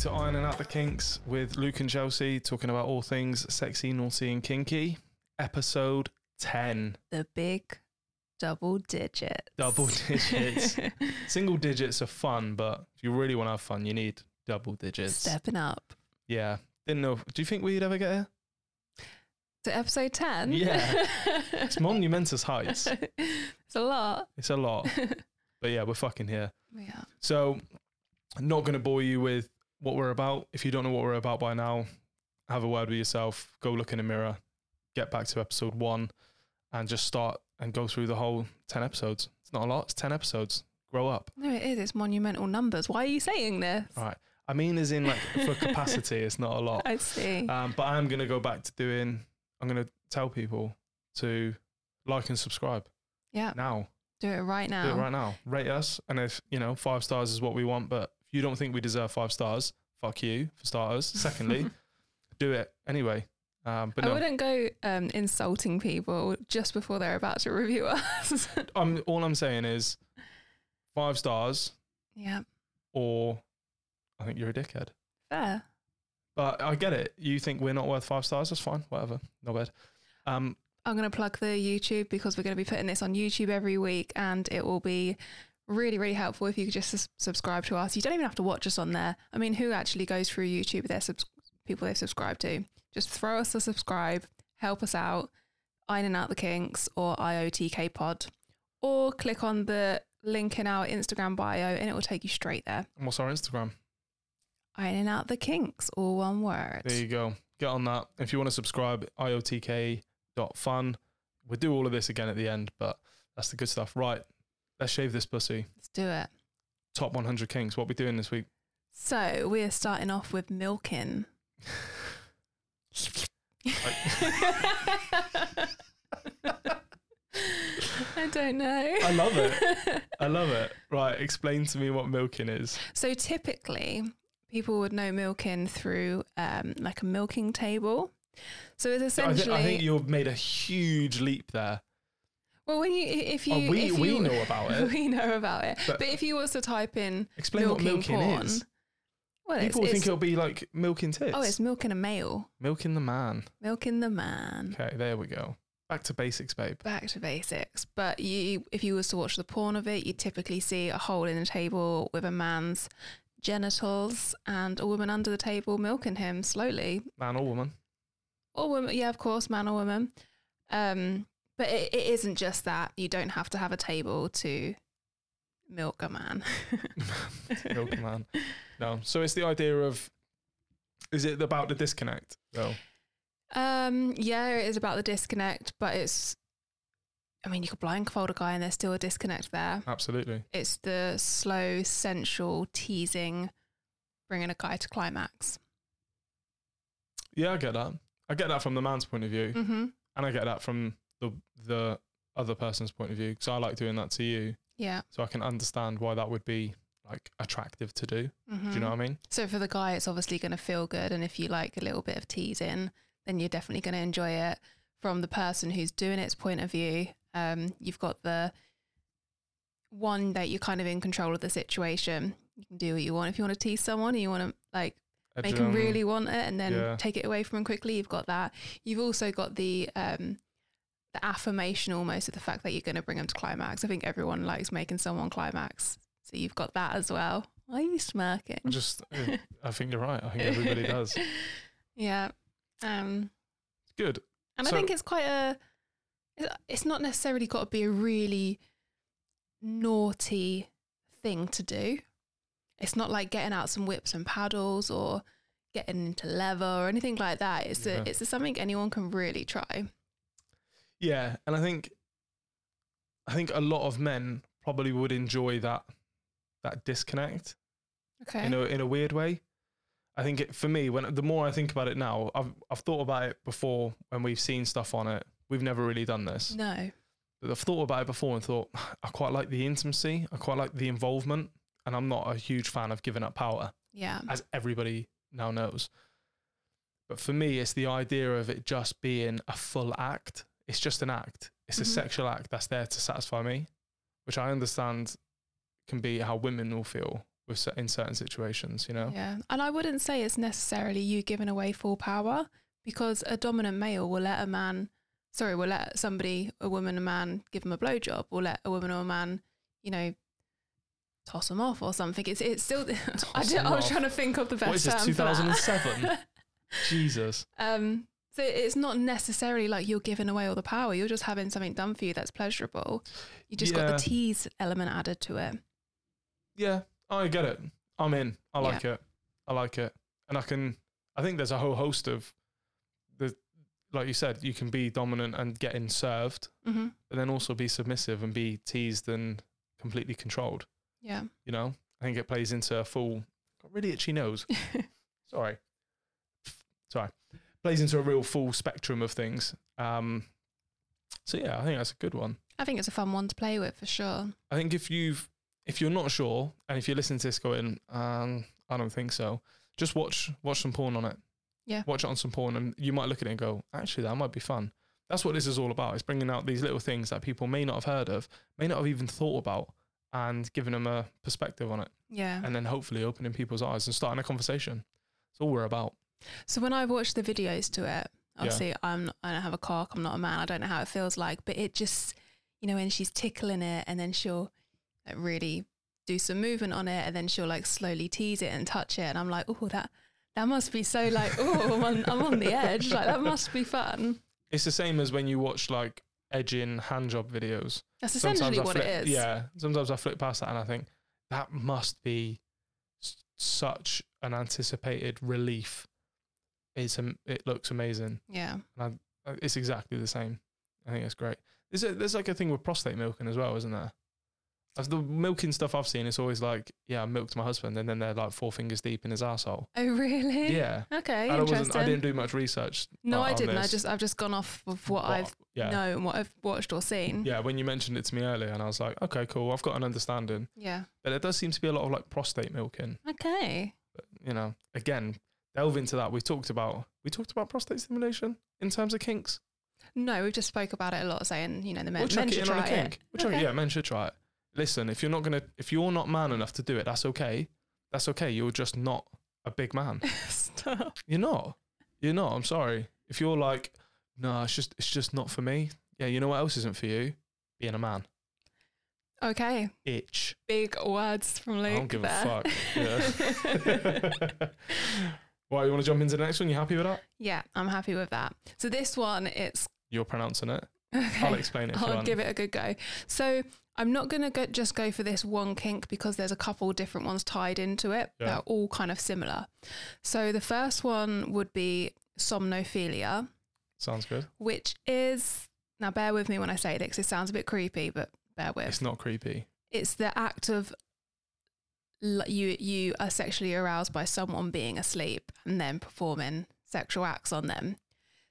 To Ironing Out the Kinks with Luke and Chelsea, talking about all things sexy, naughty, and kinky. Episode 10. The big double digits. Double digits. Single digits are fun, but if you really want to have fun, you need double digits. Stepping up. Yeah. Didn't know. Do you think we'd ever get here? To episode 10? Yeah. It's monumentous heights. it's a lot. It's a lot. But yeah, we're fucking here. Yeah. So, I'm not going to bore you with what we're about. If you don't know what we're about by now, have a word with yourself. Go look in the mirror. Get back to episode one, and just start and go through the whole ten episodes. It's not a lot. It's ten episodes. Grow up. No, it is. It's monumental numbers. Why are you saying this? All right. I mean, as in like for capacity, it's not a lot. I see. Um, but I'm going to go back to doing. I'm going to tell people to like and subscribe yeah. now. Do it right now. Do it right now. Rate us, and if you know five stars is what we want, but you don't think we deserve five stars, fuck you for starters. Secondly, do it anyway. Um, but I no, wouldn't go um, insulting people just before they're about to review us. I'm all I'm saying is five stars, yeah. or I think you're a dickhead. Fair. But I get it. You think we're not worth five stars? That's fine. Whatever. No bad. Um, I'm going to plug the YouTube because we're going to be putting this on YouTube every week and it will be really, really helpful if you could just subscribe to us. You don't even have to watch us on there. I mean, who actually goes through YouTube their subs- people they subscribe to? Just throw us a subscribe, help us out, Ironing Out the Kinks or IOTK Pod, or click on the link in our Instagram bio and it will take you straight there. and what's our Instagram? Ironing Out the Kinks, all one word. There you go. Get on that. If you want to subscribe, iotk.fun. We'll do all of this again at the end, but that's the good stuff. Right. Let's shave this pussy. Let's do it. Top 100 Kinks. What we doing this week? So we're starting off with milking. I don't know. I love it. I love it. Right. Explain to me what milking is. So typically, people would know milking through um, like a milking table. So it's I, thi- essentially I think you've made a huge leap there. Well, when you if you Oh, we, if we you, know about it. we know about it. But- But, if you was to type in Explain what milking milking porn, is. well, it's, People think it's- it'll be like milking tits. oh, it's milking a male, milking the man. milking the man. Okay, there we go. Back to basics, babe. back to basics. But you, if you was to watch the porn of it, you'd typically see a hole in the table with a man's genitals and a woman under the table milking him slowly. Man or woman. Or woman, yeah, of course, man or woman. Um, but it, it isn't just that. You don't have to have a table to milk a man. Milk a man. No. So it's the idea of is it about the disconnect though? um, yeah, it is about the disconnect, but it's. I mean, you could blindfold a guy and there's still a disconnect there. Absolutely. It's the slow, sensual teasing, bringing a guy to climax. Yeah, I get that. I get that from the man's point of view, hmm and I get that from the the other person's point of view. because I like doing that to you, Yeah. so I can understand why that would be like attractive to do. hmm Do you know what I mean? So for the guy, it's obviously going to feel good, and if you like a little bit of teasing, then you're definitely going to enjoy it. From the person who's doing its point of view, um, you've got the one that you're kind of in control of the situation. You can do what you want. If you want to tease someone, and you want to like make them really want it and then Yeah. take it away from them quickly. You've got that. You've also got the um, the affirmation almost of the fact that you're going to bring them to climax. I think everyone likes making someone climax, so you've got that as well. Why are you smirking? I just, I think you're right. I think everybody does. Yeah. Um, good. and So- I think it's quite a. It's not necessarily got to be a really naughty thing to do. It's not like getting out some whips and paddles or getting into leather or anything like that. It's Yeah. a, it's a something anyone can really try. Yeah, and I think, I think a lot of men probably would enjoy that, that disconnect. Okay. in a in a weird way. I think it, for me, when the more I think about it now, I've I've thought about it before when we've seen stuff on it. We've never really done this. no. But I've thought about it before and thought I quite like the intimacy. I quite like the involvement, and I'm not a huge fan of giving up power, Yeah. as everybody now knows. But for me, it's the idea of it just being a full act. It's just an act. It's a Mhm. sexual act that's there to satisfy me, which I understand can be how women will feel with in certain situations. You know. Yeah. And I wouldn't say it's necessarily you giving away full power because a dominant male will let a man, sorry, will let somebody, a woman, a man give him a blowjob, or let a woman or a man, you know, toss him off or something. It's it's still. I, did, I was trying to think of the best What is this? Two thousand and seven. Jesus. um. So it's not necessarily like you're giving away all the power. You're just having something done for you that's pleasurable. You just got the tease element added to it. Yeah, I get it. I'm in. I Yeah. like it. I like it. And I can I think there's a whole host of the like you said, you can be dominant and getting served, hmm but then also be submissive and be teased and completely controlled. Yeah. You know? I think it plays into a full got really itchy nose. Sorry. Sorry. Plays into a real full spectrum of things. Um so yeah, I think that's a good one. I think it's a fun one to play with for sure. I think if you've if you're not sure and if you're listening to this going, um, I don't think so, just watch watch some porn on it. Yeah. Watch it on some porn and you might look at it and go, actually that might be fun. That's what this is all about. It's bringing out these little things that people may not have heard of, may not have even thought about and giving them a perspective on it Yeah. and then hopefully opening people's eyes and starting a conversation. It's all we're about. So when I watched the videos to it, obviously I'm not, I don't have a cock, I'm not a man, I don't know how it feels like, but it just you know when she's tickling it and then she'll like, really do some movement on it and then she'll like slowly tease it and touch it and I'm like, oh that that must be so like oh I'm on, I'm on the edge like that must be fun. It's the same as when you watch like edging hand job videos. That's essentially I what it is. Yeah. Sometimes I flip past that and I think that must be s- such an anticipated relief. It's um, it looks amazing. Yeah. Uh, It's exactly the same. I think it's great. There's a, there's like a thing with prostate milking as well, isn't there? As the milking stuff I've seen, it's always like, yeah, I milked my husband, and then they're like four fingers deep in his asshole. Oh really? Yeah, Okay. and I wasn't. I didn't do much research. no, uh, I didn't. I just I've just gone off of what but, I've yeah, known and what I've watched or seen. yeah. When you mentioned it to me earlier, and I was like, okay, cool, I've got an understanding. Yeah. But there does seem to be a lot of like prostate milking. Okay. But you know, again, delve into that. We talked about we talked about prostate stimulation in terms of kinks. No, we've just spoke about it a lot, saying you know the men, we'll men should in on a try it. We'll chuck it- yeah, men should try it. Listen, if you're not gonna, if you're not man enough to do it, that's okay. That's okay. You're just not a big man. Stop. You're not. You're not. I'm sorry. If you're like, no, it's just, it's just not for me. Yeah, you know what else isn't for you? Being a man. Okay, Itch. big words from Luke. I don't give there. a fuck. Yeah. Right, you want to jump into the next one? You happy with that? yeah, I'm happy with that. So this one, it's You're pronouncing it. okay. I'll explain it if you I'll want. give it a good go. So I'm not going to go, just go for this one kink because there's a couple different ones tied into it Yeah. are all kind of similar. So the first one would be somnophilia, Sounds good. which is now bear with me when I say this. It sounds a bit creepy, but bear with. It's not creepy. it's the act of you you are sexually aroused by someone being asleep and then performing sexual acts on them.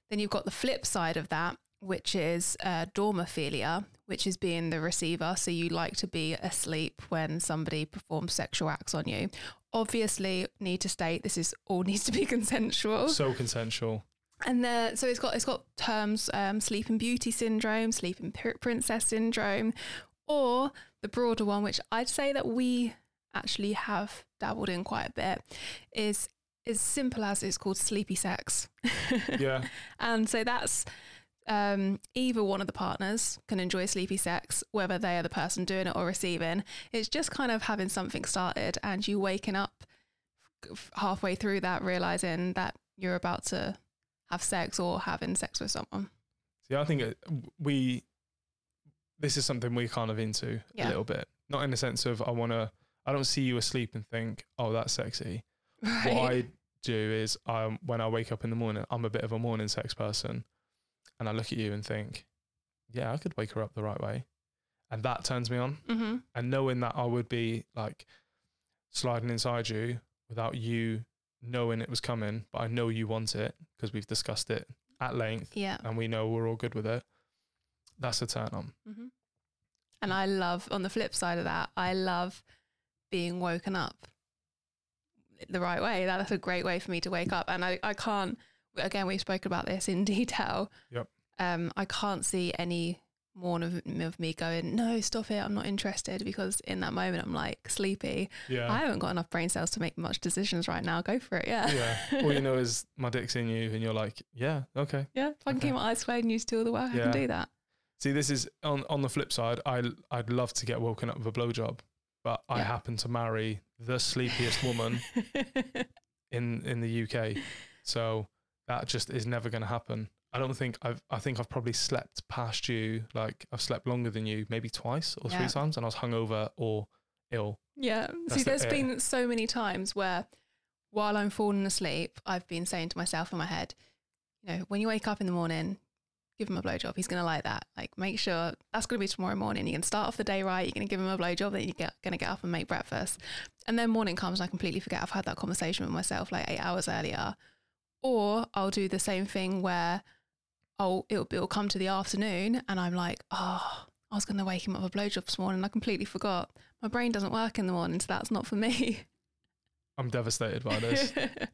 Then you've got the flip side of that, which is uh, dormophilia, which is being the receiver. So you like to be asleep when somebody performs sexual acts on you. Obviously, need to state this is all needs to be consensual. So consensual. And there, so it's got it's got terms um, sleeping beauty syndrome, sleeping pr- princess syndrome, or the broader one, which I'd say that we actually have dabbled in quite a bit, is as simple as it's called sleepy sex. Yeah. and so that's um, either one of the partners can enjoy sleepy sex, whether they are the person doing it or receiving. It's just kind of having something started and you waking up halfway through that, realizing that you're about to have sex or having sex with someone. See, I think we, this is something we're kind of into Yeah. a little bit. Not in the sense of I want to, I don't see you asleep and think, oh, that's sexy. Right. What I do is um, when I wake up in the morning, I'm a bit of a morning sex person. And I look at you and think, yeah, I could wake her up the right way. And that turns me on. hmm And knowing that I would be like sliding inside you without you knowing it was coming, but I know you want it because we've discussed it at length Yeah. and we know we're all good with it. That's a turn on. hmm And I love, on the flip side of that, I love being woken up the right way. That's a great way for me to wake up. And I, I can't, again, we've spoken about this in detail. Yep. Um, I can't see any more of, of me going, no, stop it, I'm not interested. Because in that moment, I'm like sleepy. Yeah. I haven't got enough brain cells to make much decisions right now. Go for it. Yeah. yeah. All you know is my dick's in you, and you're like, yeah, okay. Yeah. If I can Okay. keep my eyes closed and you still do the work, I can do that. See, this is on on the flip side. I I'd love to get woken up with a blowjob, but I happen to marry the sleepiest woman in in the UK, so that just is never going to happen. I don't think I've. I think I've probably slept past you. Like I've slept longer than you, maybe twice or three times, and I was hungover or ill. Yeah. That's See, the- there's yeah. been so many times where while I'm falling asleep, I've been saying to myself in my head, you know, when you wake up in the morning, give him a blowjob. He's going to like that. Like, make sure that's going to be tomorrow morning. You're going to start off the day right. You're going to give him a blowjob. Then you're going to get up and make breakfast. And then morning comes and I completely forget I've had that conversation with myself like eight hours earlier. Or I'll do the same thing where I'll, it'll, it'll come to the afternoon and I'm like, oh, I was going to wake him up with a blowjob this morning. I completely forgot. My brain doesn't work in the morning, so that's not for me. I'm devastated by this.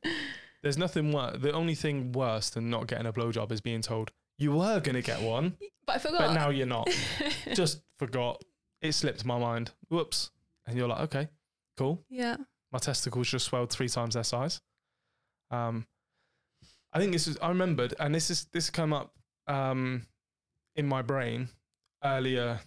There's nothing worse. The only thing worse than not getting a blowjob is being told you were going to get one, but I forgot. but now you're not. Just forgot. It slipped my mind. Whoops. And you're like, okay, cool. yeah. My testicles just swelled three times their size. Um, I think this is. I remembered, and this is this came up um, in my brain earlier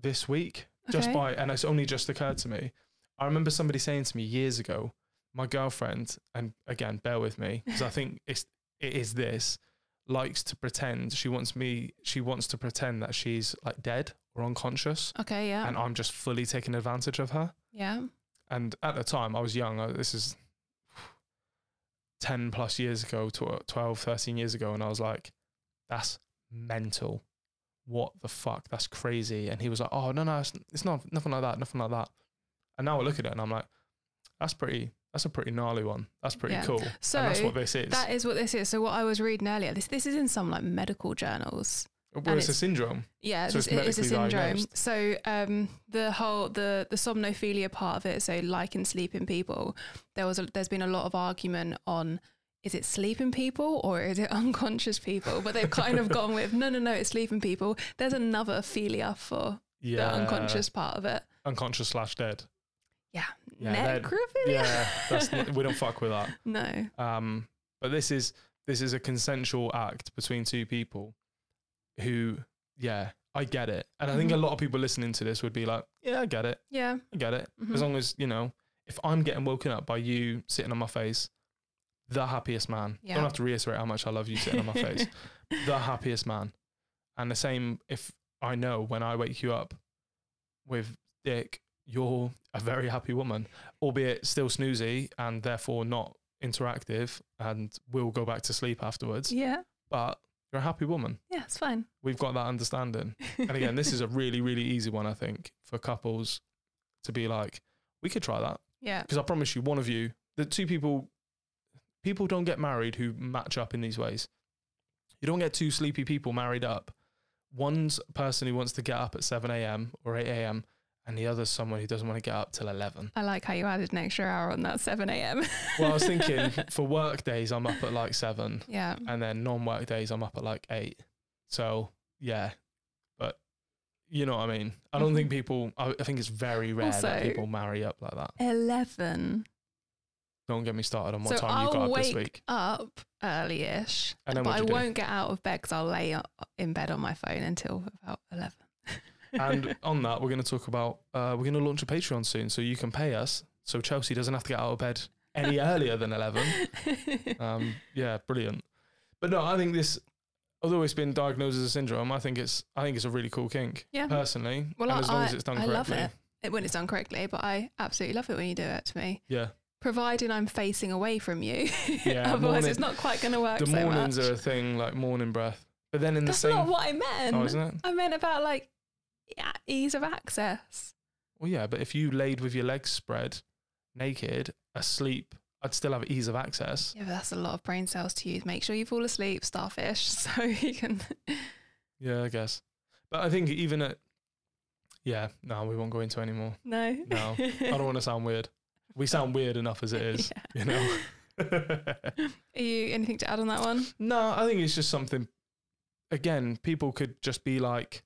this week, just by, and it's only just occurred to me. I remember somebody saying to me years ago, my girlfriend, and again, bear with me, because I think it's it is this likes to pretend she wants me she wants to pretend that she's like dead or unconscious Okay. Yeah. and I'm just fully taking advantage of her yeah. and at the time I was young I, this is 10 plus years ago tw- 12 13 years ago and I was like that's mental what the fuck that's crazy and he was like oh no no it's, it's not nothing like that nothing like that and now I look at it and I'm like that's pretty that's a pretty gnarly one that's pretty Yeah. cool So and that's what this is that is what this is. So what I was reading earlier, this this is in some like medical journals. well, and it's, a syndrome Yeah, So it's it is a syndrome. diagnosed. So um, the whole the the somnophilia part of it, so like in sleeping people, there was a, there's been a lot of argument on is it sleeping people or is it unconscious people? But they've kind of gone with no, no, no, it's sleeping people. There's another philia for yeah the unconscious part of it. unconscious slash dead Yeah, Yeah, yeah that's not, we don't fuck with that No. Um, but this is this is a consensual act between two people who, yeah, I get it, and I think a Mhm. lot of people listening to this would be like, yeah, I get it, Yeah. I get it. Mhm. As long as you know, if I'm getting woken up by you sitting on my face, the happiest man. Yeah. Don't have to reiterate how much I love you sitting on my face. The happiest man, and the same if I know when I wake you up with dick, you're a very happy woman, albeit still snoozy and therefore not interactive and will go back to sleep afterwards. Yeah. But you're a happy woman. Yeah, it's fine. We've got that understanding. And again, this is a really, really easy one, I think, for couples to be like, we could try that. yeah. Because I promise you, one of you, the two people, people don't get married who match up in these ways. You don't get two sleepy people married up. One's person who wants to get up at 7 a.m. or 8 a.m., and the other's someone who doesn't want to get up till 11. I like how you added an extra hour on that 7 a.m. Well, I was thinking for work days, I'm up at like 7, yeah. and then non work days, I'm up at like 8. So, yeah. But you know what I mean? I don't think mm-hmm. people, I, I think it's very rare that people marry up like that. 11. Don't get me started on what so time you got I'll up this week. up early-ish, And then but I do? won't get out of bed because I'll lay in bed on my phone until about 11. And on that, we're going to talk about uh, we're going to launch a Patreon soon, so you can pay us, so Chelsea doesn't have to get out of bed any earlier than eleven. Um, yeah, brilliant. But no, I think this, although it's been diagnosed as a syndrome, I think it's I think it's a really cool kink. Yeah. Personally, Well, and I, as long I, as it's done I love correctly. it. it when it's done correctly, but I absolutely love it when you do it to me. Yeah, Providing I'm facing away from you. Yeah, Otherwise, morning- it's not quite going to work the so mornings much. are a thing, like morning breath. But then in That's the same, not what I meant. oh, isn't it? I meant about like ease of access. Well, yeah, but if you laid with your legs spread, naked, asleep, I'd still have ease of access. Yeah, but that's a lot of brain cells to use. Make sure you fall asleep, starfish, so you can. Yeah, I guess. But I think even at, yeah, no, we won't go into any more. No. No, I don't want to sound weird. We sound weird enough as it is, you know. Are you anything to add on that one? no, I think it's just something. Again, people could just be like,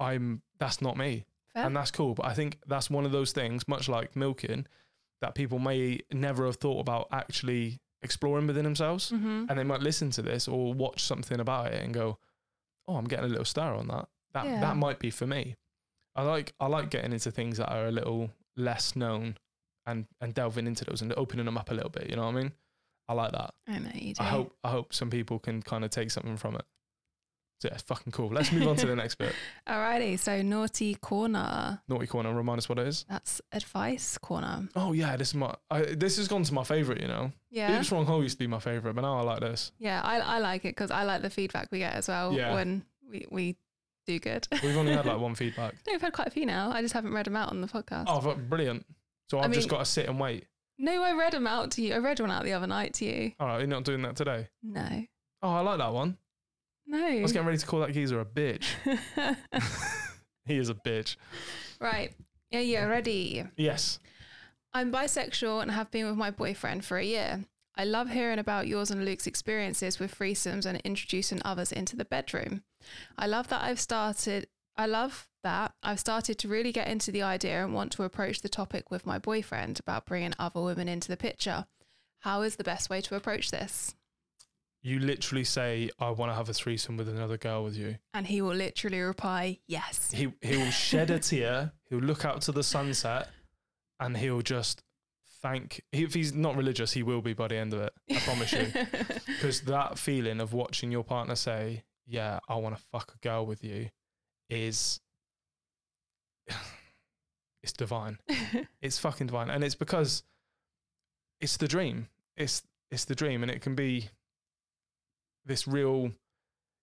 I'm that's not me. Fair. and that's cool. But I think that's one of those things, much like milking, that people may never have thought about actually exploring within themselves. hmm And they might listen to this or watch something about it and go, "Oh, I'm getting a little star on that. That Yeah. that might be for me." I like I like getting into things that are a little less known and and delving into those and opening them up a little bit. You know what I mean? I like that. I know you do. I hope I hope some people can kind of take something from it. So yeah, it's fucking cool. Let's move on to the next bit. Alrighty, so naughty corner. Naughty corner. Remind us what it is. That's advice corner. Oh yeah, this is my. I, this has gone to my favorite. You know, Yeah. Oops Wrong Hole used to be my favorite, but now I like this. Yeah, I, I like it because I like the feedback we get as well Yeah. when we, we do good. We've only had like one feedback. no, we've had quite a few now. I just haven't read them out on the podcast. Oh, brilliant. So I I've just got to sit and wait. No, I read them out to you. I read one out the other night to you. All right, you're not doing that today. No. Oh, I like that one. No. I was getting ready to call that geezer a bitch. he is a bitch. right. Yeah, yeah, ready. Yes. I'm bisexual and have been with my boyfriend for a year. I love hearing about yours and Luke's experiences with threesomes and introducing others into the bedroom. I love that I've started I love that I've started to really get into the idea and want to approach the topic with my boyfriend about bringing other women into the picture. How is the best way to approach this? You literally say, "I want to have a threesome with another girl with you." And he will literally reply, "Yes." He he'll shed a tear. He'll look out to the sunset, and he'll just thank. If he's not religious, he will be by the end of it. I promise you. Because that feeling of watching your partner say, "Yeah, I want to fuck a girl with you," is it's divine. It's fucking divine, and it's because it's the dream. It's it's the dream, and it can be this real.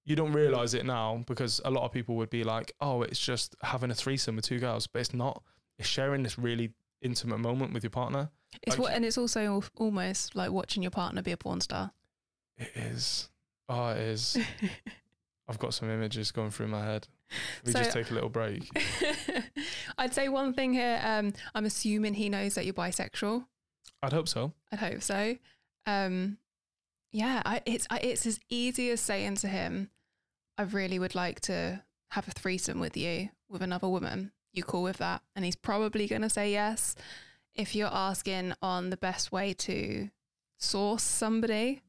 You don't realize it now because a lot of people would be like, "Oh, it's just having a threesome with two girls," but it's not. It's sharing this really intimate moment with your partner. it's Like- what, and it's also almost like watching your partner be a porn star. It is. Oh, it is. I've got some images going through my head. We So- just take a little break. I'd say one thing here. Um, I'm assuming he knows that you're bisexual. I'd hope so. I'd hope so. Um, yeah, I, it's I, it's as easy as saying to him, "I really would like to have a threesome with you with another woman. You cool with that?" And he's probably going to say yes. If you're asking on the best way to source somebody,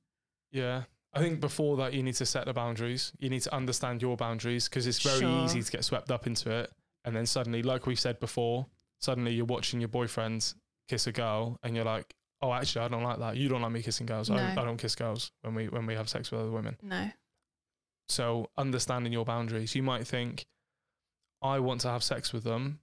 Yeah. I think before that, you need to set the boundaries. You need to understand your boundaries because it's very Sure. easy to get swept up into it. And then suddenly, like we said before, suddenly you're watching your boyfriend kiss a girl and you're like, oh, actually, I don't like that. You don't like me kissing girls. I, don't, No. I don't kiss girls when we, when we have sex with other women. no, So understanding your boundaries, you might think, I want to have sex with them,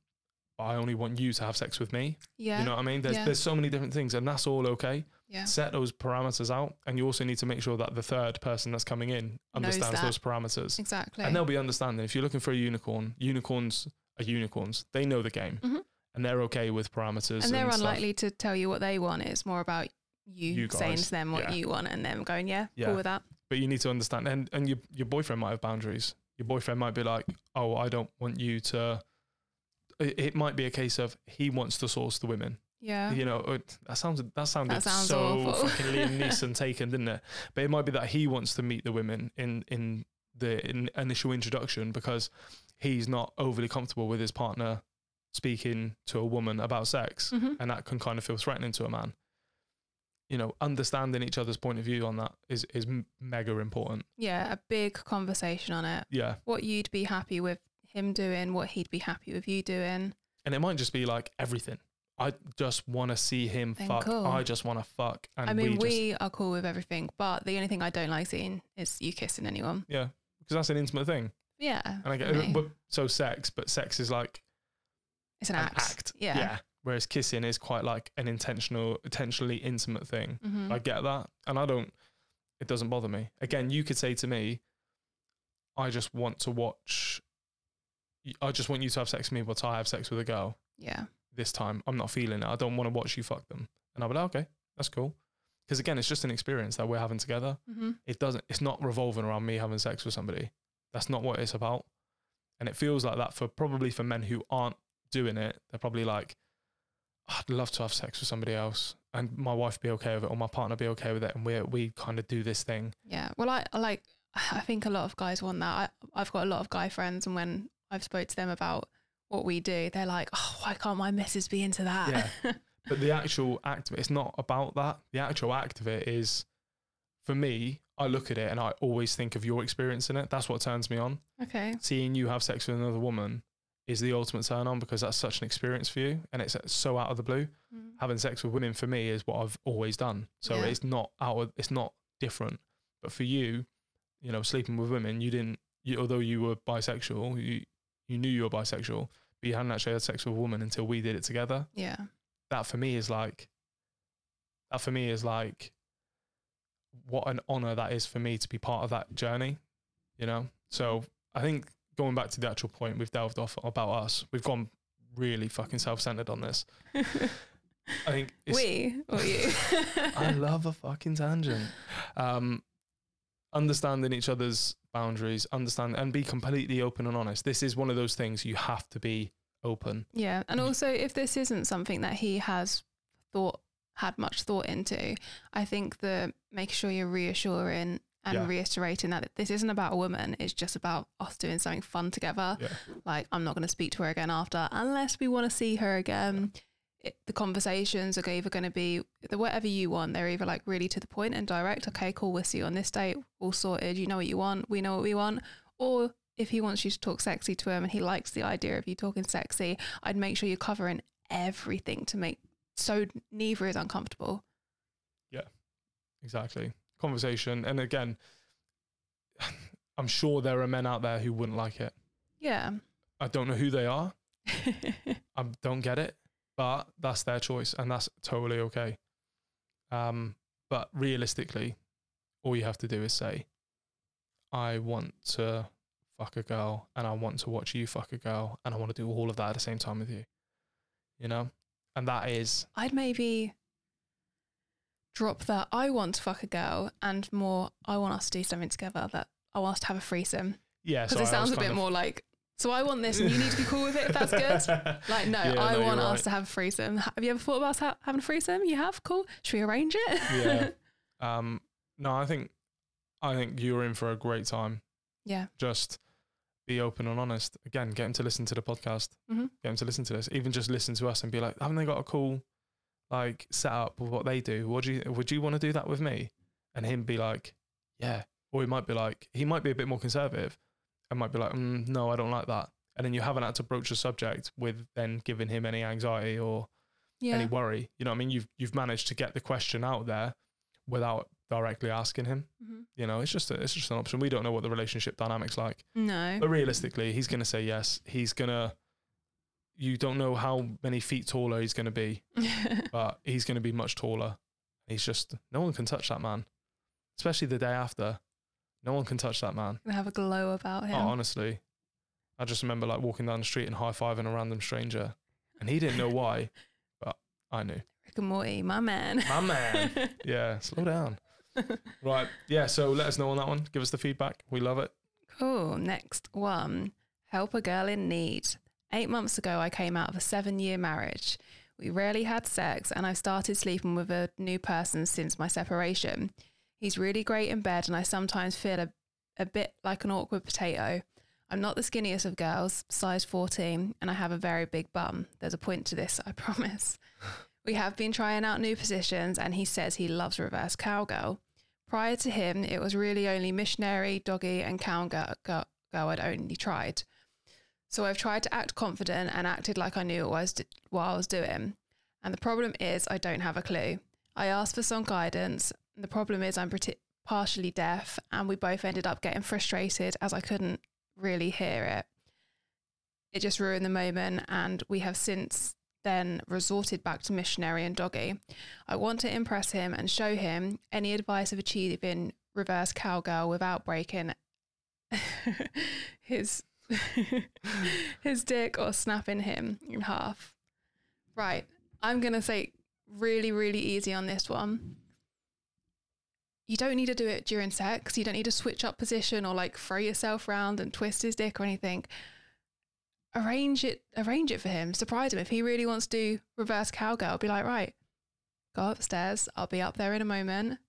but I only want you to have sex with me. yeah, You know what I mean? There's Yeah. there's so many different things, and that's all okay. yeah, Set those parameters out, and you also need to make sure that the third person that's coming in understands those parameters, exactly. and they'll be understanding. If you're looking for a unicorn, unicorns are unicorns. They know the game, Mhm. And they're okay with parameters. and they're stuff. unlikely to tell you what they want. It's more about you, You saying to them what yeah. you want, and them going, "Yeah, Yeah. cool with that." But you need to understand, and and your your boyfriend might have boundaries. Your boyfriend might be like, "Oh, I don't want you to." It, it might be a case of he wants to source the women. Yeah, You know, it, that sounds that sounded sounds so awful. fucking Liam Neeson taken, didn't it? But it might be that he wants to meet the women in in the in initial introduction because he's not overly comfortable with his partner speaking to a woman about sex, hmm and that can kind of feel threatening to a man. You know, understanding each other's point of view on that is is mega important. yeah, a big conversation on it. Yeah, What you'd be happy with him doing, what he'd be happy with you doing. and it might just be like everything. I just want to see him Then fuck. cool. I just want to fuck, and I mean, we we, just are cool with everything, but the only thing I don't like seeing is you kissing anyone. yeah, because that's an intimate thing. Yeah, And I get but so sex, but sex is like it's an, an act. act. Yeah. Whereas kissing is quite like an intentional, intentionally intimate thing. Mhm. I get that, and I don't. It doesn't bother me. Again, you could say to me, "I just want to watch. I just want you to have sex with me, but I have sex with a girl yeah, this time. I'm not feeling it. I don't want to watch you fuck them." And I'll be like, "Okay, that's cool." Because again, it's just an experience that we're having together. hmm It doesn't. It's not revolving around me having sex with somebody. That's not what it's about. And it feels like that for probably for men who aren't doing it. They're probably like, I'd love to have sex with somebody else, and my wife be okay with it, or my partner be okay with it, and we we kind of do this thing. yeah. Well, I, I like. I think a lot of guys want that. I, I've got a lot of guy friends, and when I've spoke to them about what we do, they're like, oh, why can't my missus be into that? Yeah. But the actual act of it, it's not about that. The actual act of it is, for me, I look at it and I always think of your experience in it. That's what turns me on. okay. Seeing you have sex with another woman is the ultimate turn on because that's such an experience for you and it's so out of the blue. Mm. Having sex with women for me is what I've always done. So Yeah. it's not out of, it's not different. But for you, you know, sleeping with women, you didn't, you, although you were bisexual, you, you knew you were bisexual, but you hadn't actually had sex with a woman until we did it together Yeah. that for me is like that for me is like what an honor that is for me to be part of that journey you know so i think going back to the actual point we've delved off about us we've gone really fucking self-centered on this i think it's, we or you? i love a fucking tangent um understanding each other's boundaries understand and be completely open and honest this is one of those things you have to be open Yeah. And also, if this isn't something that he has thought, had much thought into, I think that making sure you're reassuring and Yeah. reiterating that this isn't about a woman, it's just about us doing something fun together. Yeah. Like, I'm not going to speak to her again after unless we want to see her again. It, the conversations are either going to be the whatever you want. They're either like really to the point and direct. Okay, cool. We'll see you on this date. All sorted. You know what you want. We know what we want. Or if he wants you to talk sexy to him and he likes the idea of you talking sexy, I'd make sure you're covering everything to make so neither is uncomfortable. Yeah, exactly conversation. And again i'm sure there are men out there who wouldn't like it. Yeah. i don't know who they are. I don't get it but that's their choice and that's totally okay. Um but realistically all you have to do is say i want to fuck a girl and i want to watch you fuck a girl and i want to do all of that at the same time with you. You know? And that is I'd maybe drop that I want to fuck a girl and more I want us to do something together that I want us to have a threesome. yeah Because so it sounds a bit of- more like, so I want this and you need to be cool with it if that's good. Like, no, Yeah, I no, want us right. to have a threesome. Ha- Have you ever thought about ha- having a threesome? You have? Cool. Should we arrange it? Yeah. Um, no, I think I think you're in for a great time. yeah. Just be open and honest. Again, get him to listen to the podcast. Mhm. Get him to listen to this. Even just listen to us and be like, haven't they got a cool like setup of what they do? Would you would you want to do that with me? And him be like, yeah. Or he might be like, he might be a bit more conservative and might be like, mm, no, I don't like that. And then you haven't had to broach the subject with then giving him any anxiety or Yeah. any worry. You know what I mean? You've you've managed to get the question out there without directly asking him. Mhm. You know, it's just a, it's just an option. We don't know what the relationship dynamics like, No. but realistically, he's gonna say yes. He's gonna. You don't know how many feet taller he's gonna be, but he's gonna be much taller. He's just no one can touch that man, especially the day after. No one can touch that man. Have a glow about oh, him. Oh, honestly, I just remember like walking down the street and high fiving a random stranger, and he didn't know why, but I knew. Rick and Morty, my man. My man. Yeah, slow down. right. Yeah. So let us know on that one. Give us the feedback. We love it. Cool. Next one. Help a girl in need. Eight months ago, I came out of a seven year marriage. We rarely had sex, and I've started sleeping with a new person since my separation. He's really great in bed, and I sometimes feel a, a bit like an awkward potato. I'm not the skinniest of girls, size 14, and I have a very big bum. There's a point to this, I promise. we have been trying out new positions, and he says he loves reverse cowgirl. Prior to him, it was really only missionary, doggy, and cowgirl girl, girl I'd only tried. So I've tried to act confident and acted like I knew what I was, what I was doing. And the problem is, I don't have a clue. I asked for some guidance. The problem is, I'm pretty, partially deaf, and we both ended up getting frustrated as I couldn't really hear it. It just ruined the moment, and we have since then resorted back to missionary and doggy. I want to impress him and show him any advice of achieving reverse cowgirl without breaking his his dick or snapping him in half. Right. I'm going to say really, really easy on this one. You don't need to do it during sex. You don't need to switch up position or like throw yourself around and twist his dick or anything. Arrange it, arrange it for him. Surprise him. If he really wants to do reverse cowgirl, be like, right, go upstairs. I'll be up there in a moment.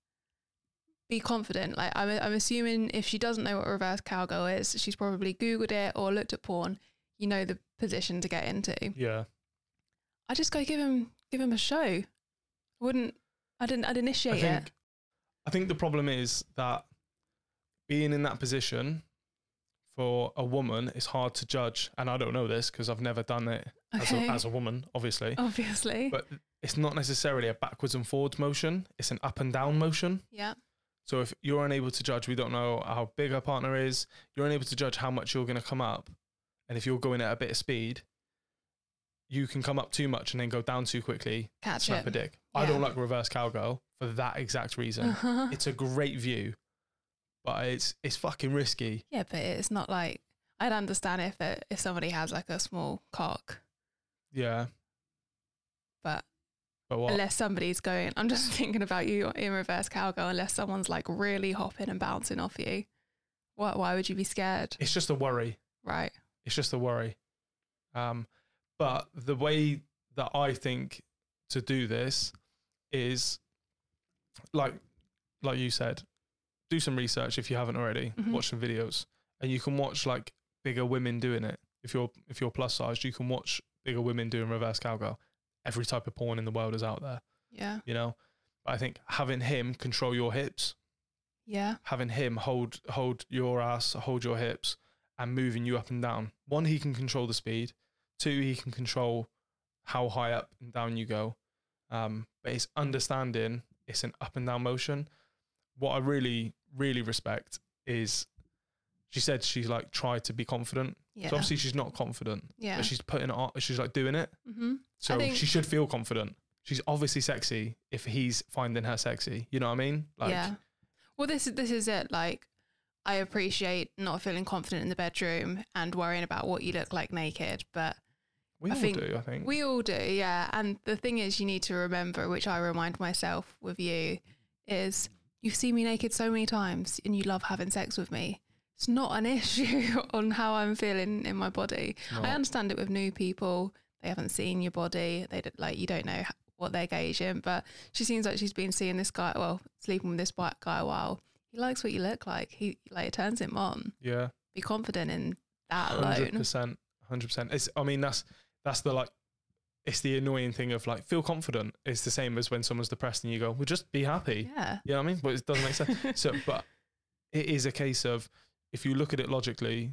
Be confident. Like I'm, I'm assuming if she doesn't know what reverse cowgirl is, she's probably googled it or looked at porn. you know the position to get into. Yeah. I just go give him give him a show. Wouldn't I didn't I'd I initiate think it. I think the problem is that being in that position for a woman is hard to judge, and I don't know this because I've never done it as, a, as a woman, obviously. Obviously. But it's not necessarily a backwards and forwards motion; it's an up and down motion. yeah. So if you're unable to judge, we don't know how big our partner is. You're unable to judge how much you're going to come up, and if you're going at a bit of speed, you can come up too much and then go down too quickly, Catch snap it. a dick. I don't like reverse cowgirl for that exact reason. Uh-huh. it's a great view, but it's it's fucking risky. Yeah, but it's not like I'd understand if it, if somebody has like a small cock, Yeah, but? Unless somebody's going, I'm just thinking about you in reverse cowgirl. Unless someone's like really hopping and bouncing off you, what? Why would you be scared? It's just a worry. Right. It's just a worry. Um, but the way that I think to do this is like like you said, do some research if you haven't already. Mhm. Watch some videos, and you can watch like bigger women doing it. If you're if you're plus sized, you can watch bigger women doing reverse cowgirl. Every type of porn in the world is out there, Yeah. you know. But I think having him control your hips, Yeah. having him hold hold your ass, hold your hips, and moving you up and down. One, he can control the speed. Two, he can control how high up and down you go. Um, but it's understanding it's an up and down motion. What I really, really respect is she said she's like tried to be confident. Yeah. So obviously she's not confident, yeah. but she's putting it on. She's like doing it. mm-hmm. So think- she should feel confident. She's obviously sexy if he's finding her sexy. You know what I mean? Like, yeah. Well, this is this is it. Like, I appreciate not feeling confident in the bedroom and worrying about what you look like naked, but we I all think do. I think. we all do, yeah. And the thing is, you need to remember, which I remind myself with you, is you've seen me naked so many times, and you love having sex with me. It's not an issue on how I'm feeling in my body. I understand it with new people; they haven't seen your body. They don't, like you don't know what they're gauging. But she seems like she's been seeing this guy, well, sleeping with this white guy a while. He likes what you look like. He like it turns him on. yeah. Be confident in that Hundred alone. percent, hundred percent. It's. I mean, that's that's the like. It's the annoying thing of like feel confident. It's the same as when someone's depressed and you go, "Well, just be happy." Yeah. You know what I mean? But it doesn't make sense. so, but it is a case of if you look at it logically,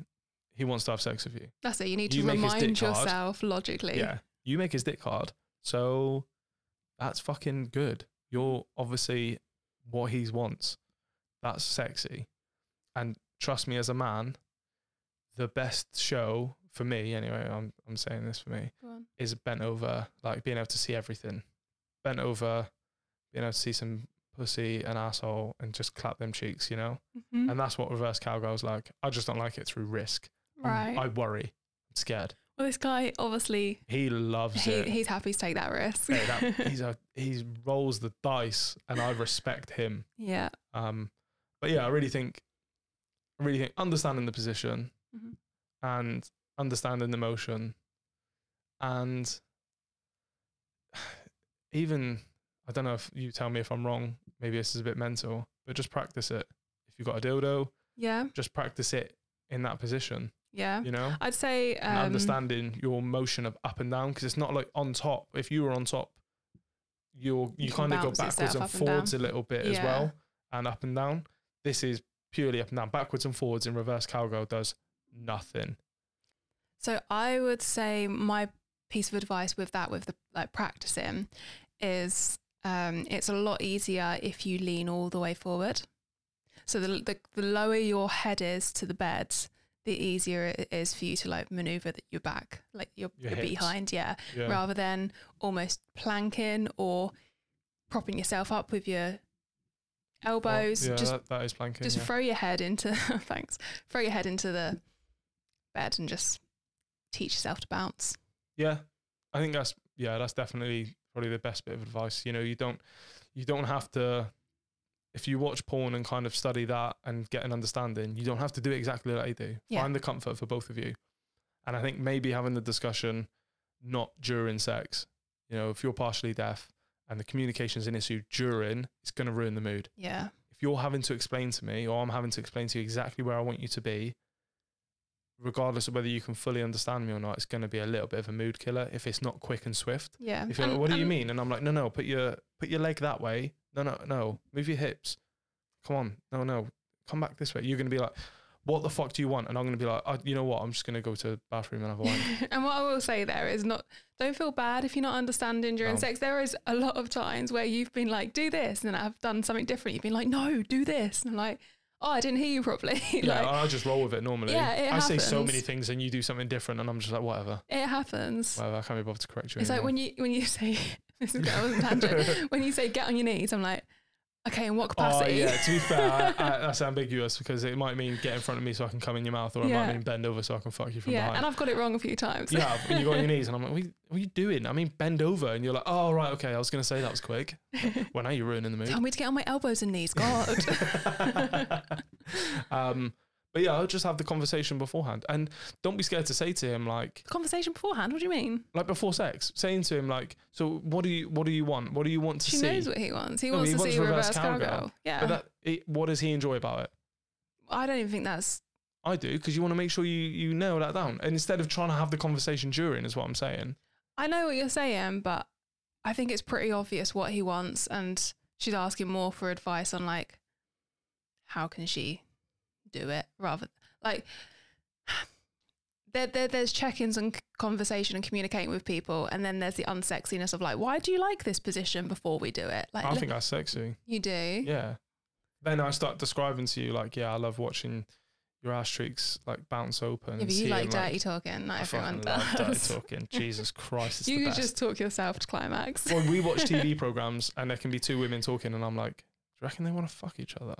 he wants to have sex with you. That's it. You need You to remind hard. yourself logically. Yeah, you make his dick hard, so that's fucking good. You're obviously what he wants. That's sexy, and trust me, as a man, the best show for me, anyway. I'm I'm saying this for me is bent over, like being able to see everything, bent over, being able to see some pussy and asshole and just clap them cheeks, you know. Mhm. And that's what reverse cowgirl's like. I just don't like it through risk. I'm- Right. I worry. I'm scared. well, this guy obviously He loves he, it. he's happy to take that risk. Hey, that, he's a he rolls the dice, and I respect him. yeah. Um, but yeah, I really think, I really think understanding the position Mhm. and understanding the motion, and even I don't know if you tell me if I'm wrong. Maybe this is a bit mental, but just practice it. If you've got a dildo, Yeah. just practice it in that position. Yeah. You know, I'd say and um, understanding your motion of up and down because it's not like on top. If you were on top, you're you, You kind of go backwards and forwards a little bit as well, and up and down. This is purely up and down, backwards and forwards. In reverse cowgirl does nothing. So I would say my piece of advice with that, with the like practicing, is um, it's a lot easier if you lean all the way forward. So the, the the lower your head is to the bed, the easier it is for you to like maneuver th- your back, like your, Your your, behind, yeah, Yeah, rather than almost planking or propping yourself up with your elbows. yeah, just that, that is planking. just yeah. throw your head into thanks throw your head into the bed and just teach yourself to bounce Yeah, I think that's yeah, that's definitely probably the best bit of advice. You know, you don't you don't have to if you watch porn and kind of study that and get an understanding, you don't have to do it exactly like they do. Yeah. Find the comfort for both of you. And I think maybe having the discussion not during sex. You know, if you're partially deaf and the communication's an issue during, it's going to ruin the mood. yeah If you're having to explain to me or I'm having to explain to you exactly where I want you to be, regardless of whether you can fully understand me or not, it's going to be a little bit of a mood killer if it's not quick and swift. Yeah. If you're like, um, what do you um, mean? And I'm like, no, no, put your put your leg that way. No, no, no, move your hips. Come on, no, no, come back this way. You're going to be like, what the fuck do you want? And I'm going to be like, oh, you know what? I'm just going to go to the bathroom and have a wank. and what I will say there is not don't feel bad if you're not understanding during No. sex. There is a lot of times where you've been like, do this, and then I've done something different. You've been like, no, do this. And I'm like, oh, I didn't hear you properly. yeah, like I just roll with it normally. Yeah, it I say so many things and you do something different, and I'm just like, whatever, it happens. whatever. I can't be bothered to correct you. It's like when you when you say this is going on tangent. when you say get on your knees, I'm like, okay, in what Oh capacity? yeah. To be fair, I, I, that's ambiguous because it might mean get in front of me so I can come in your mouth, or it might mean bend over so I can fuck you from yeah, behind. and I've got it wrong a few times. Have, and you go on your knees, and I'm like, what are, you, what are you doing? I mean, bend over, and you're like, oh right, okay. I was gonna say that was quick. well, now you're ruining the mood. Tell me to get on my elbows and knees. God. um, but yeah, I'll just have the conversation beforehand, and don't be scared to say to him like, Conversation beforehand. What do you mean? like before sex, saying to him like, so what do you, what do you want? What do you want to She see? knows what he wants. He No, wants he to wants see reverse reverse cowgirl. cowgirl. Yeah. But that, it, what does he enjoy about it? I don't even think that's I do because you want to make sure you you nail that down, and instead of trying to have the conversation during, is what I'm saying. I know what you're saying, but I think it's pretty obvious what he wants, and she's asking more for advice on like how can she do it rather like there, there there's check-ins and conversation and communicating with people, and then there's the unsexiness of like why do you like this position before we do it? Like I think that's sexy. you do. Yeah. Then I start describing to you like, yeah, I love watching your ass cheeks like bounce open. But you like dirty talking. Not everyone fucking love dirty talking. Jesus Christ, You could just talk yourself to climax. Well, we watch TV programs and there can be two women talking, and I'm like, do you reckon they want to fuck each other?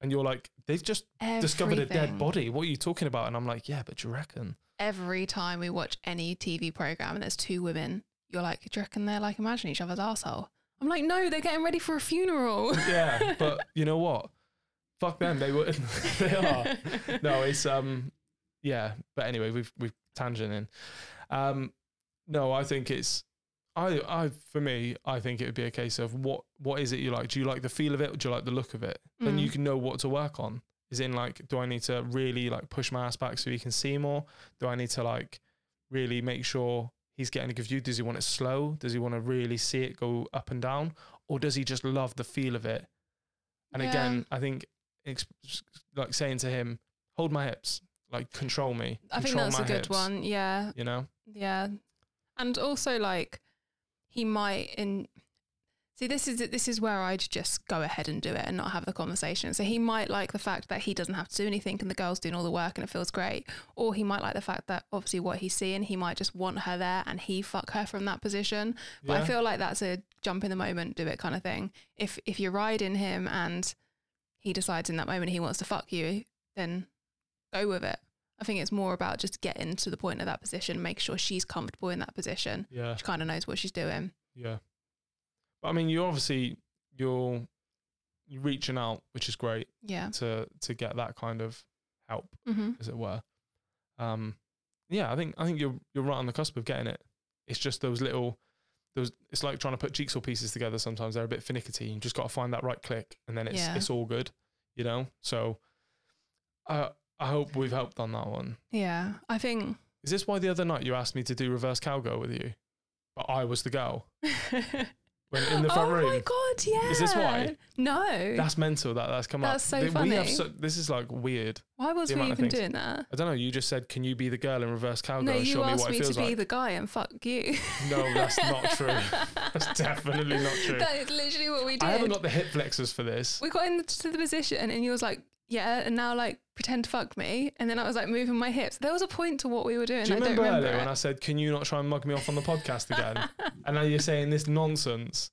And you're like, they've just discovered a dead body. What are you talking about? And I'm like, yeah, but do you reckon? every time we watch any TV program and there's two women, you're like, do you reckon they're like imagining each other's asshole? I'm like, no, they're getting ready for a funeral. Yeah, but you know what? Fuck them. They were. they are. No, it's um, yeah. But anyway, we've we've tangented. Um, no, I think it's. I, I, for me, I think it would be a case of what, what is it you like? Do you like the feel of it, or do you like the look of it? Then you Mm. can know what to work on. Is in like, do I need to really like push my ass back so he can see more? Do I need to like really make sure he's getting a good view? Does he want it slow? Does he want to really see it go up and down, or does he just love the feel of it? And Yeah. again, I think like saying to him, "Hold my hips, like control me." I think control that's a good hips," one. Yeah. You know, Yeah. And also like he might in See this is this is where I'd just go ahead and do it and not have the conversation. So he might like the fact that he doesn't have to do anything and the girl's doing all the work and it feels great. Or he might like the fact that obviously what he's seeing, he might just want her there and he fuck her from that position. But yeah. I feel like that's a jump in the moment, do it kind of thing. If if you're riding him and he decides in that moment he wants to fuck you, then go with it. I think it's more about just getting to the point of that position, make sure she's comfortable in that position. yeah, She kind of knows what she's doing. yeah. But I mean, you obviously you're you're reaching out, which is great Yeah. to to get that kind of help, hmm as it were. Um, yeah, I think I think you're you're right on the cusp of getting it. It's just those little those. It's like trying to put jigsaw pieces together. Sometimes they're a bit finicky. You just got to find that right click, and then it's Yeah. it's all good. You know. So, uh, I hope we've helped on that one. Yeah. I think. Is this why the other night you asked me to do reverse cowgirl with you, but I was the girl when in the front oh room? my god! Yeah. Is this why? No. That's mental. That that's come That's up. so Th- We have funny. so, this is like weird. why was we even things- doing that? I don't know. You just said, "Can you be the girl in reverse cowgirl?" no, and you show me asked what me it to be like. the guy and fuck you. No, that's not true. That's definitely not true. that is literally what we did. I haven't got the hip flexors for this. we got into the position and you was like, yeah, and now like pretend to fuck me. And then I was like moving my hips. There was a point to what we were doing. Do you I remember, don't remember earlier it. when I said, "Can you not try and mug me off on the podcast again?" and now you're saying this nonsense.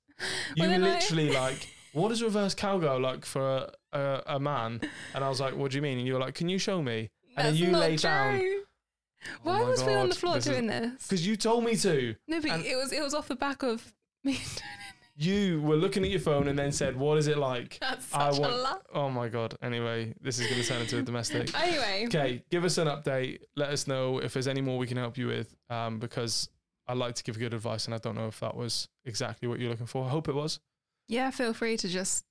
You Well, then I- literally like, what is reverse cowgirl like for a, a, a man? And I was like, "What do you mean?" And you were like, "Can you show me?" And then you lay down. Why Oh was we on the floor this is- doing this? Because you told me to. No, but and- it was it was off the back of me. You were looking at your phone and then said, "What is it like?" That's I such want- a lot. Oh my god. Anyway, this is going to turn into a domestic. Anyway, Okay, give us an update. Let us know if there's any more we can help you with, um, because I like to give good advice, and I don't know if that was exactly what you're looking for. I hope it was. yeah, feel free to just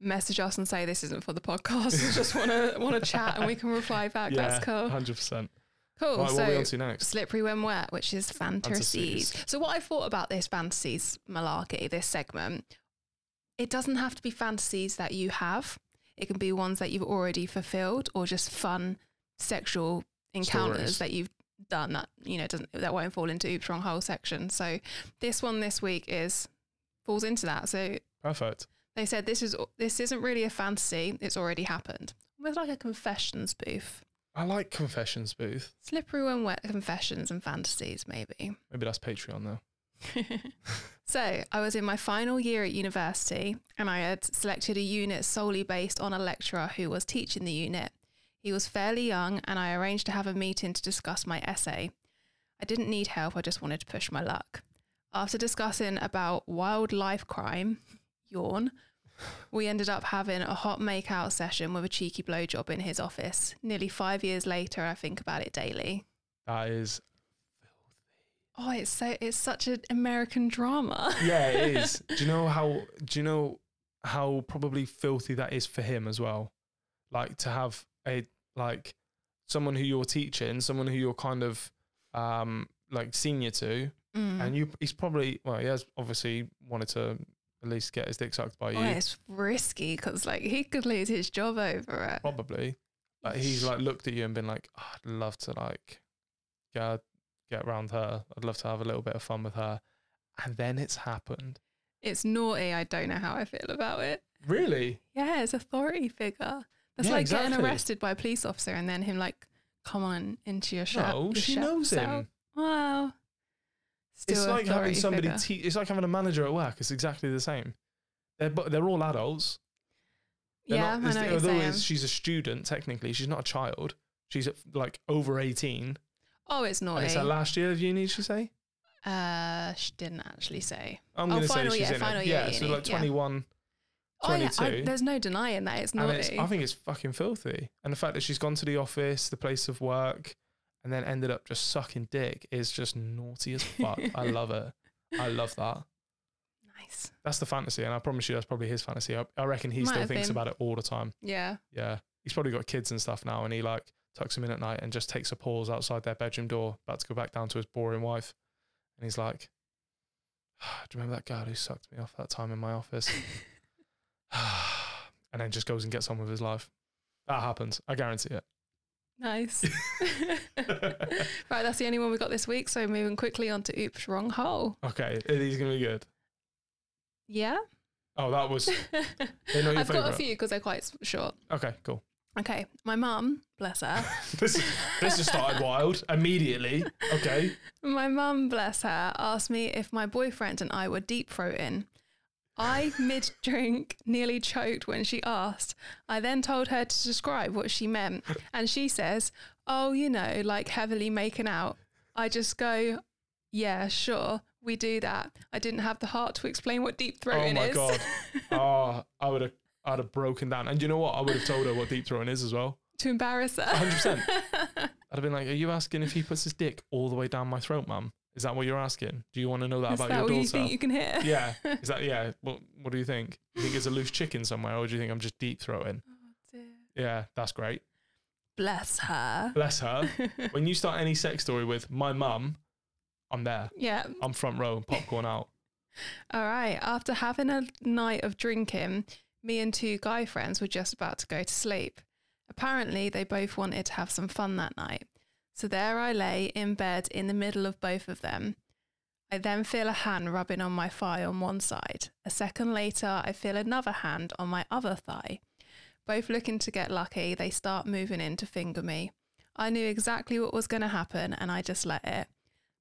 message us and say this isn't for the podcast. I just want to want to chat and we can reply back. That's cool. Hundred percent. Cool. Right, so what are we on to next? slippery when wet, which is fantasies. Fantasies. So what I thought about this fantasies malarkey, this segment, it doesn't have to be fantasies that you have. It can be ones that you've already fulfilled or just fun sexual encounters Stories. that you've done that you know doesn't that won't fall into oops wrong hole section. So this one this week is falls into that. So Perfect. they said this is this isn't really a fantasy, it's already happened. It's like a confessions booth. I like confessions booth. Slippery when wet confessions and fantasies, maybe. Maybe that's Patreon though. so, I was in my final year at university and I had selected a unit solely based on a lecturer who was teaching the unit. He was fairly young and I arranged to have a meeting to discuss my essay. I didn't need help, I just wanted to push my luck. After discussing about wildlife crime, yawn, we ended up having a hot make-out session with a cheeky blowjob in his office. Nearly five years later, I think about it daily. That is. Filthy. Oh, it's so it's such an American drama. Yeah, it is. do you know how? Do you know how probably filthy that is for him as well? Like to have a like someone who you're teaching, someone who you're kind of um like senior to, Mm. and you he's probably well he has obviously wanted to at least get his dick sucked by oh, you Oh, it's risky because like he could lose his job over it. probably but he's like looked at you and been like oh, i'd love to like get get around her i'd love to have a little bit of fun with her and then it's happened It's naughty. I don't know how I feel about it. really Yeah, it's authority figure. That's Yeah, like getting arrested by a police officer and then him like, come on into your shop. no she knows him Wow. It's like having somebody figure. te- it's like having a manager at work it's exactly the same they're but they're all adults They're yeah, not- I know although she's a student technically she's not a child she's like over 18 Oh, it's and naughty. it's her last year of uni did she say uh, she didn't actually say. i'm Oh, gonna say final she's year, in final it year yeah so uni, like yeah. 21 Oh, yeah, I, 22. there's no denying that it's naughty. it's, I think it's fucking filthy. And the fact that she's gone to the office, the place of work, and then ended up just sucking dick is just naughty as fuck. I love it. I love that. nice. That's the fantasy. And I promise you, that's probably his fantasy. I, I reckon he Might still have thinks been. about it all the time. Yeah. Yeah. He's probably got kids and stuff now. And he like tucks them in at night and just takes a pause outside their bedroom door, about to go back down to his boring wife. And he's like, Do you remember that girl who sucked me off that time in my office? and then just goes and gets on with his life. That happens. I guarantee it. Nice. right, that's the only one we got this week. So moving quickly on to Oops, Wrong Hole. Okay, are these gonna be good? Yeah. Oh, that was They're not your I've got a few because they're quite short. okay. Cool. Okay, my mum, bless her, this this has started wild immediately. Okay. my mum, bless her, asked me if my boyfriend and I were deep throating. I, mid drink, nearly choked when she asked. I then told her to describe what she meant, and she says, Oh, you know, like heavily making out. I just go, Yeah, sure, we do that. I didn't have the heart to explain what deep throating is. Oh my is. God. Oh, I would have I'd have broken down. And you know what? I would have told her what deep throating is as well. to embarrass her. 100%. I'd have been like, Are you asking if he puts his dick all the way down my throat, mum? Is that what you're asking? Do you want to know that Is about that your what daughter? you think you can hear? yeah. Is that yeah? What what do you think? Do you think it's a loose chicken somewhere, or do you think I'm just deep throating? Oh, yeah, that's great. Bless her. Bless her. when you start any sex story with my mum, I'm there. yeah. I'm front row and popcorn out. All right. After having a night of drinking, me and two guy friends were just about to go to sleep. Apparently, they both wanted to have some fun that night. So there I lay in bed in the middle of both of them. I then feel a hand rubbing on my thigh on one side. A second later, I feel another hand on my other thigh. Both looking to get lucky, they start moving in to finger me. I knew exactly what was going to happen and I just let it.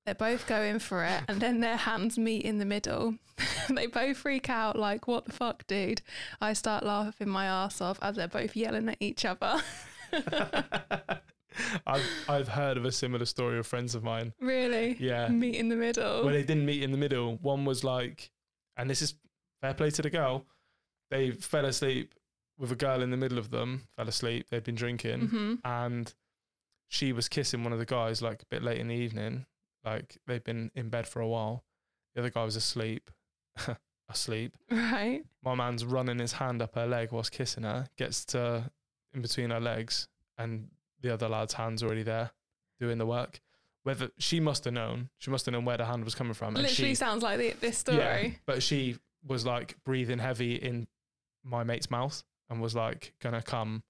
They're both going for it, and then their hands meet in the middle. they both freak out, like, what the fuck, dude? I start laughing my ass off as they're both yelling at each other. I've I've heard of a similar story of friends of mine. really? Yeah. Meet in the middle. Well, they didn't meet in the middle. One was like, and this is fair play to the girl. They fell asleep with a girl in the middle of them. Fell asleep. They'd been drinking, hmm and she was kissing one of the guys like a bit late in the evening. Like they'd been in bed for a while. The other guy was asleep. asleep. Right. My man's running his hand up her leg whilst kissing her, gets to in between her legs, and the other lad's hand's already there doing the work. Whether she must have known, she must have known where the hand was coming from. Literally she, sounds like the, this story. Yeah, but she was like breathing heavy in my mate's mouth and was like gonna come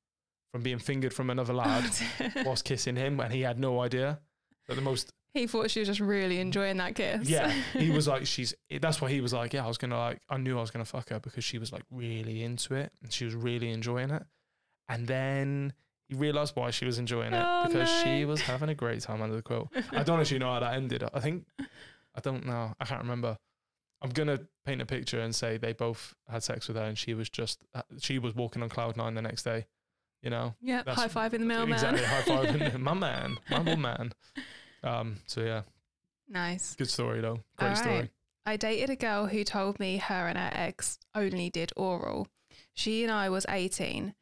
from being fingered from another lad whilst kissing him, and he had no idea. But the most he thought she was just really enjoying that kiss. yeah, he was like, she's. That's why he was like, yeah, I was gonna like, I knew I was gonna fuck her because she was like really into it and she was really enjoying it. And then he realized why she was enjoying it Oh, because she was having a great time under the quilt. I don't actually know how that ended. I think I don't know. I can't remember. I'm gonna paint a picture and say they both had sex with her and she was just uh, she was walking on cloud nine the next day. You know, yeah. High five in the mailman. exactly. High five, in my man, my little man. Um. So yeah, nice. good story though. Great right. story. I dated a girl who told me her and her ex only did oral. She and I was 18.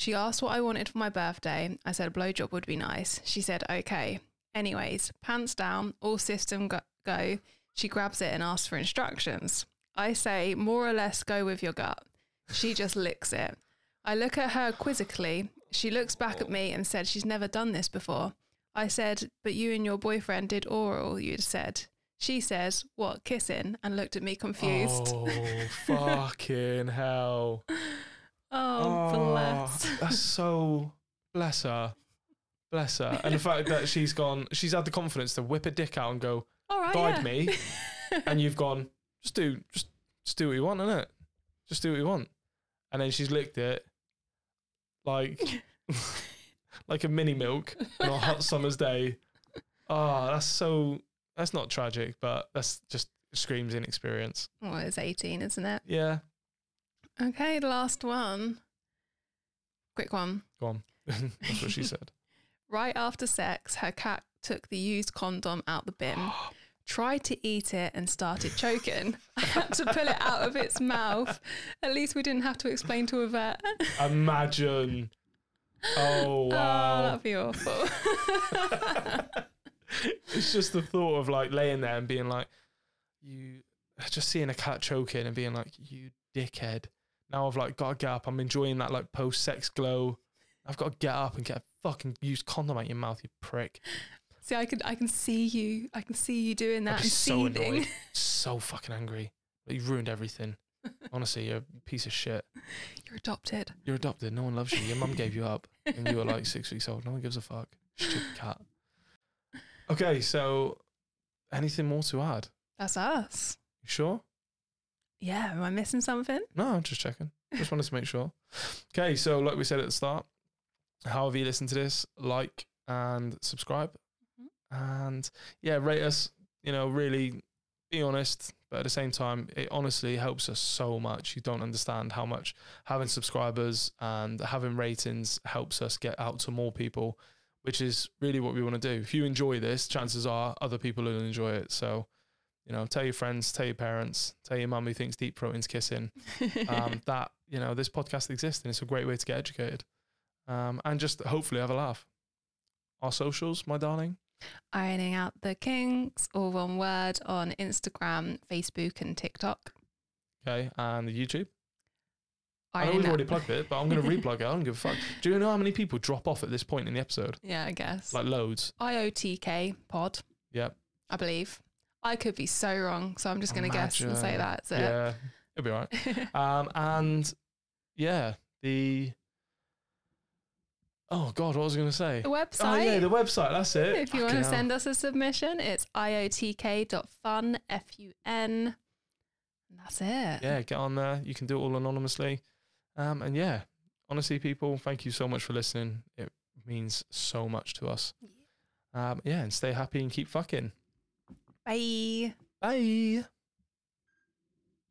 She asked what I wanted for my birthday. I said a blowjob would be nice. She said, okay. Anyways, pants down, all system go. go. She grabs it and asks for instructions. I say, more or less, go with your gut. She just licks it. I look at her quizzically. She looks back at oh. me and said she's never done this before. I said, but you and your boyfriend did oral, you'd said. She says, What, kissing? and looked at me confused. Oh, fucking hell. Oh, bless. Oh, that's so bless her. Bless her. And the fact that she's gone, she's had the confidence to whip a dick out and go, All right. guide yeah. me. and you've gone, just do just just do what you want, innit? Just do what you want. And then she's licked it like like a mini milk on a hot summer's day. Oh, that's so that's not tragic, but that's just screams inexperience. well, it's 18, isn't it? Yeah. Okay, the last one. Quick one. Go on. that's what she said. Right after sex, her cat took the used condom out the bin, tried to eat it, and started choking. I had to pull it out of its mouth. At least we didn't have to explain to a vet. Imagine. Oh Oh, wow. that'd be awful. it's just the thought of like laying there and being like, you just seeing a cat choking and being like, you dickhead. Now I've like got to get up. I'm enjoying that like post sex glow. I've got to get up and get a fucking used condom out your mouth, you prick. See, I can I can see you. I can see you doing that be so annoyed. So fucking angry. You've ruined everything. Honestly, you're a piece of shit. You're adopted. You're adopted. No one loves you. Your mum gave you up and you were like six weeks old. No one gives a fuck. Stupid cat. Okay, so anything more to add? That's us. You sure? Yeah, am I missing something? No, I'm just checking. Just wanted to make sure. Okay, so like we said at the start, however you listen to this, like and subscribe. Mm-hmm. And yeah, rate us, you know, really be honest. But at the same time, it honestly helps us so much. You don't understand how much having subscribers and having ratings helps us get out to more people, which is really what we want to do. If you enjoy this, chances are other people will enjoy it. So, you know, tell your friends, tell your parents, tell your mum who thinks deep throating's kissing um, that you know this podcast exists and it's a great way to get educated um, and just hopefully have a laugh. Our socials, my darling. Ironing out the kinks, all one word on Instagram, Facebook, and TikTok. Okay, and the YouTube. I know we've already plugged it, but I'm going to replug it. I don't give a fuck. Do you know how many people drop off at this point in the episode? Yeah, I guess. Like loads. IOTK pod, Yep. I believe. I could be so wrong, so I'm just going to guess and say that's it. Yeah, it'll be all right. Um, and yeah, the. Oh God, what was I going to say? the website. Oh yeah, the website. That's it. if you want to send us a submission, it's iotk.fun, F-U-N. That's it. yeah, get on there. You can do it all anonymously. Um, and yeah, honestly, people, thank you so much for listening. It means so much to us. Um, yeah, and stay happy and keep fucking. Bye. Bye.